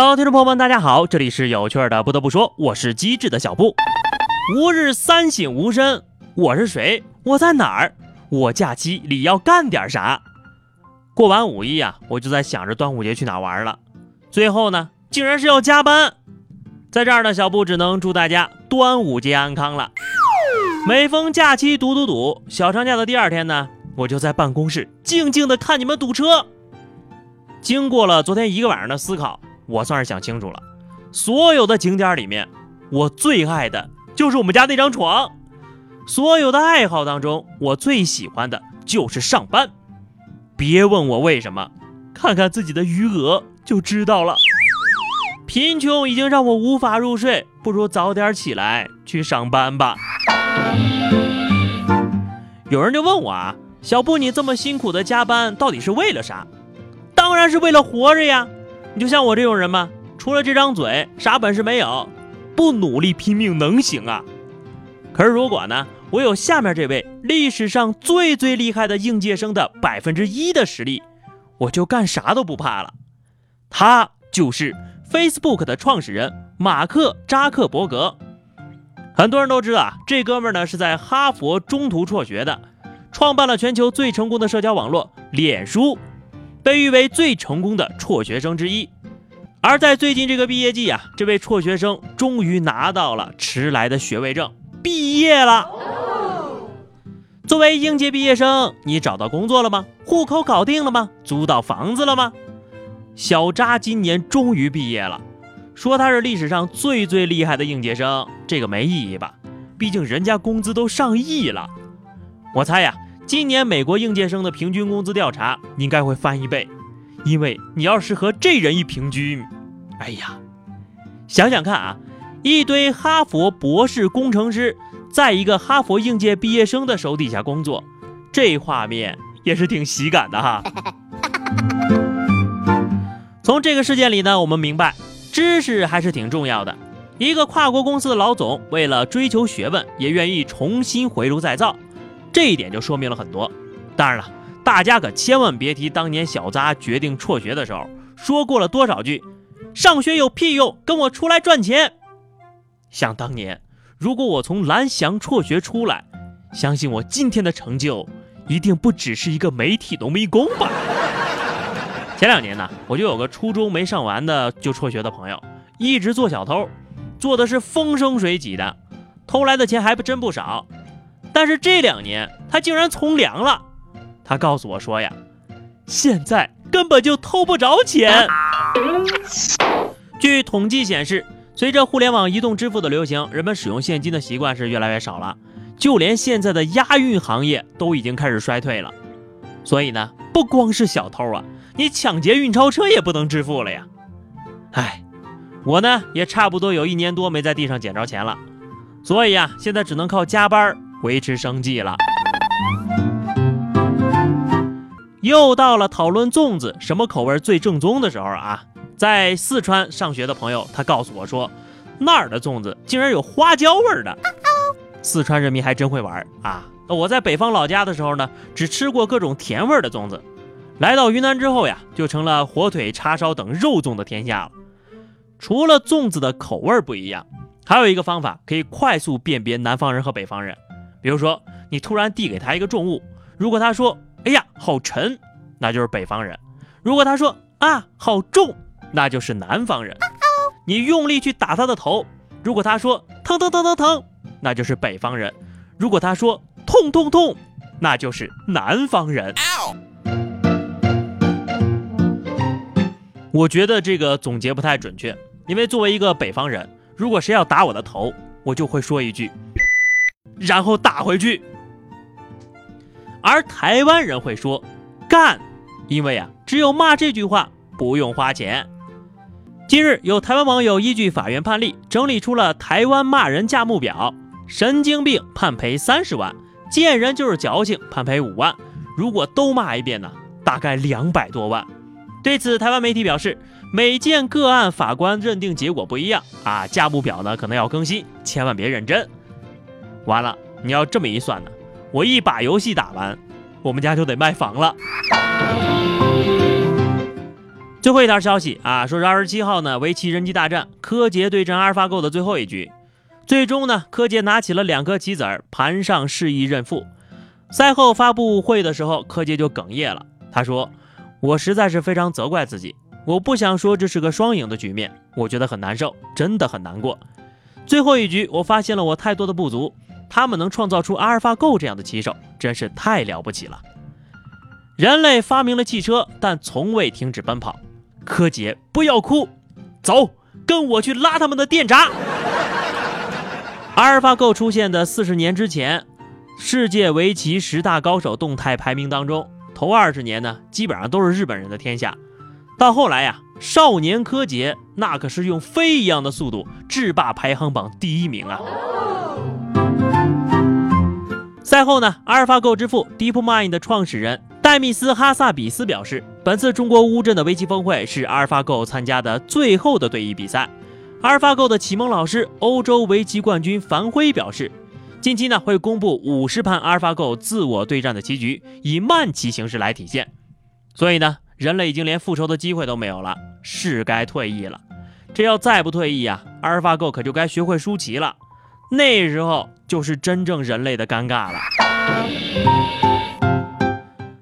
Hello，听众朋友们，大家好，这里是有趣的。不得不说，我是机智的小布。吾日三省吾身，我是谁？我在哪儿？我假期里要干点啥？过完五一啊，我就在想着端午节去哪玩了。最后呢，竟然是要加班。在这儿呢，小布只能祝大家端午节安康了。每逢假期堵堵堵，小长假的第二天呢，我就在办公室静静的看你们堵车。经过了昨天一个晚上的思考。我算是想清楚了，所有的景点里面，我最爱的就是我们家那张床。所有的爱好当中，我最喜欢的就是上班。别问我为什么，看看自己的余额就知道了。贫穷已经让我无法入睡，不如早点起来去上班吧。有人就问我啊，小布，你这么辛苦的加班，到底是为了啥？当然是为了活着呀。你就像我这种人吗？除了这张嘴，啥本事没有，不努力拼命能行啊？可是如果呢，我有下面这位历史上最最厉害的应届生的百分之一的实力，我就干啥都不怕了。他就是 Facebook 的创始人马克扎克伯格。很多人都知道啊，这哥们呢是在哈佛中途辍学的，创办了全球最成功的社交网络脸书。被誉为最成功的辍学生之一，而在最近这个毕业季啊，这位辍学生终于拿到了迟来的学位证，毕业了。作为应届毕业生，你找到工作了吗？户口搞定了吗？租到房子了吗？小扎今年终于毕业了，说他是历史上最最厉害的应届生，这个没意义吧？毕竟人家工资都上亿了。我猜呀。今年美国应届生的平均工资调查应该会翻一倍，因为你要是和这人一平均，哎呀，想想看啊，一堆哈佛博士工程师在一个哈佛应届毕业生的手底下工作，这画面也是挺喜感的哈。从这个事件里呢，我们明白知识还是挺重要的。一个跨国公司的老总为了追求学问，也愿意重新回炉再造。这一点就说明了很多。当然了，大家可千万别提当年小扎决定辍学的时候说过了多少句“上学有屁用，跟我出来赚钱”。想当年，如果我从蓝翔辍学出来，相信我今天的成就一定不只是一个媒体农民工吧。前两年呢，我就有个初中没上完的就辍学的朋友，一直做小偷，做的是风生水起的，偷来的钱还真不少。但是这两年他竟然从良了，他告诉我说呀，现在根本就偷不着钱。据统计显示，随着互联网移动支付的流行，人们使用现金的习惯是越来越少了，就连现在的押运行业都已经开始衰退了。所以呢，不光是小偷啊，你抢劫运钞车也不能致富了呀。唉，我呢也差不多有一年多没在地上捡着钱了，所以呀，现在只能靠加班。维持生计了。又到了讨论粽子什么口味最正宗的时候啊！在四川上学的朋友，他告诉我说，那儿的粽子竟然有花椒味的。四川人民还真会玩啊！我在北方老家的时候呢，只吃过各种甜味的粽子，来到云南之后呀，就成了火腿、叉烧等肉粽的天下了。除了粽子的口味不一样，还有一个方法可以快速辨别南方人和北方人。比如说，你突然递给他一个重物，如果他说“哎呀，好沉”，那就是北方人；如果他说“啊，好重”，那就是南方人。你用力去打他的头，如果他说“疼疼疼疼疼”，那就是北方人；如果他说“痛痛痛”，那就是南方人。我觉得这个总结不太准确，因为作为一个北方人，如果谁要打我的头，我就会说一句。然后打回去，而台湾人会说“干”，因为啊，只有骂这句话不用花钱。近日，有台湾网友依据法院判例整理出了台湾骂人价目表：神经病判赔三十万，见人就是矫情判赔五万，如果都骂一遍呢，大概两百多万。对此，台湾媒体表示，每件个案法官认定结果不一样啊，价目表呢可能要更新，千万别认真。完了，你要这么一算呢，我一把游戏打完，我们家就得卖房了。最后一条消息啊，说是二十七号呢，围棋人机大战，柯洁对阵阿尔法狗的最后一局，最终呢，柯洁拿起了两颗棋子儿，盘上示意认负。赛后发布会的时候，柯洁就哽咽了，他说：“我实在是非常责怪自己，我不想说这是个双赢的局面，我觉得很难受，真的很难过。最后一局，我发现了我太多的不足，他们能创造出阿尔法狗这样的棋手，真是太了不起了。人类发明了汽车，但从未停止奔跑。”柯洁，不要哭，走，跟我去拉他们的电闸。阿尔法狗出现的四十年之前，世界围棋十大高手动态排名当中，头二十年呢，基本上都是日本人的天下。到后来呀，少年柯洁那可是用飞一样的速度制霸排行榜第一名啊。赛后呢，阿尔法狗之父 DeepMind 的创始人。戴密斯·哈萨比斯表示，本次中国乌镇的围棋峰会是阿尔法狗参加的最后的对弈比赛。阿尔法狗的启蒙老师、欧洲围棋冠军樊辉表示，近期呢会公布五十盘阿尔法狗自我对战的棋局，以慢棋形式来体现。所以呢，人类已经连复仇的机会都没有了，是该退役了。这要再不退役啊，阿尔法狗可就该学会输棋了。那时候就是真正人类的尴尬了。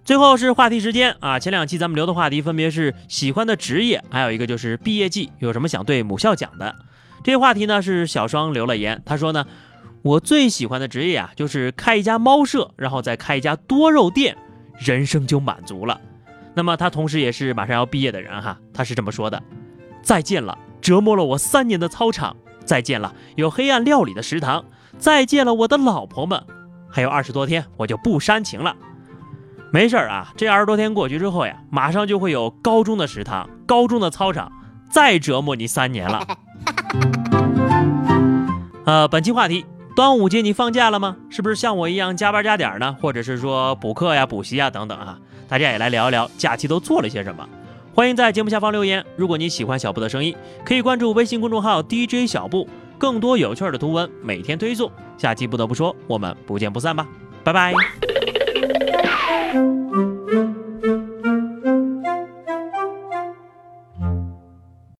最后是话题时间啊！前两期咱们留的话题分别是喜欢的职业，还有一个就是毕业季有什么想对母校讲的。这些话题呢是小双留了言，他说呢，我最喜欢的职业啊就是开一家猫舍，然后再开一家多肉店，人生就满足了。那么他同时也是马上要毕业的人哈，他是这么说的：再见了，折磨了我三年的操场；再见了，有黑暗料理的食堂；再见了，我的老婆们。还有二十多天，我就不煽情了。没事儿啊，这二十多天过去之后呀，马上就会有高中的食堂、高中的操场，再折磨你三年了。呃，本期话题：端午节你放假了吗？是不是像我一样加班加点呢？或者是说补课呀、补习呀等等啊？大家也来聊一聊假期都做了些什么。欢迎在节目下方留言。如果你喜欢小布的声音，可以关注微信公众号 DJ 小布，更多有趣的图文每天推送。下期不得不说，我们不见不散吧，拜拜。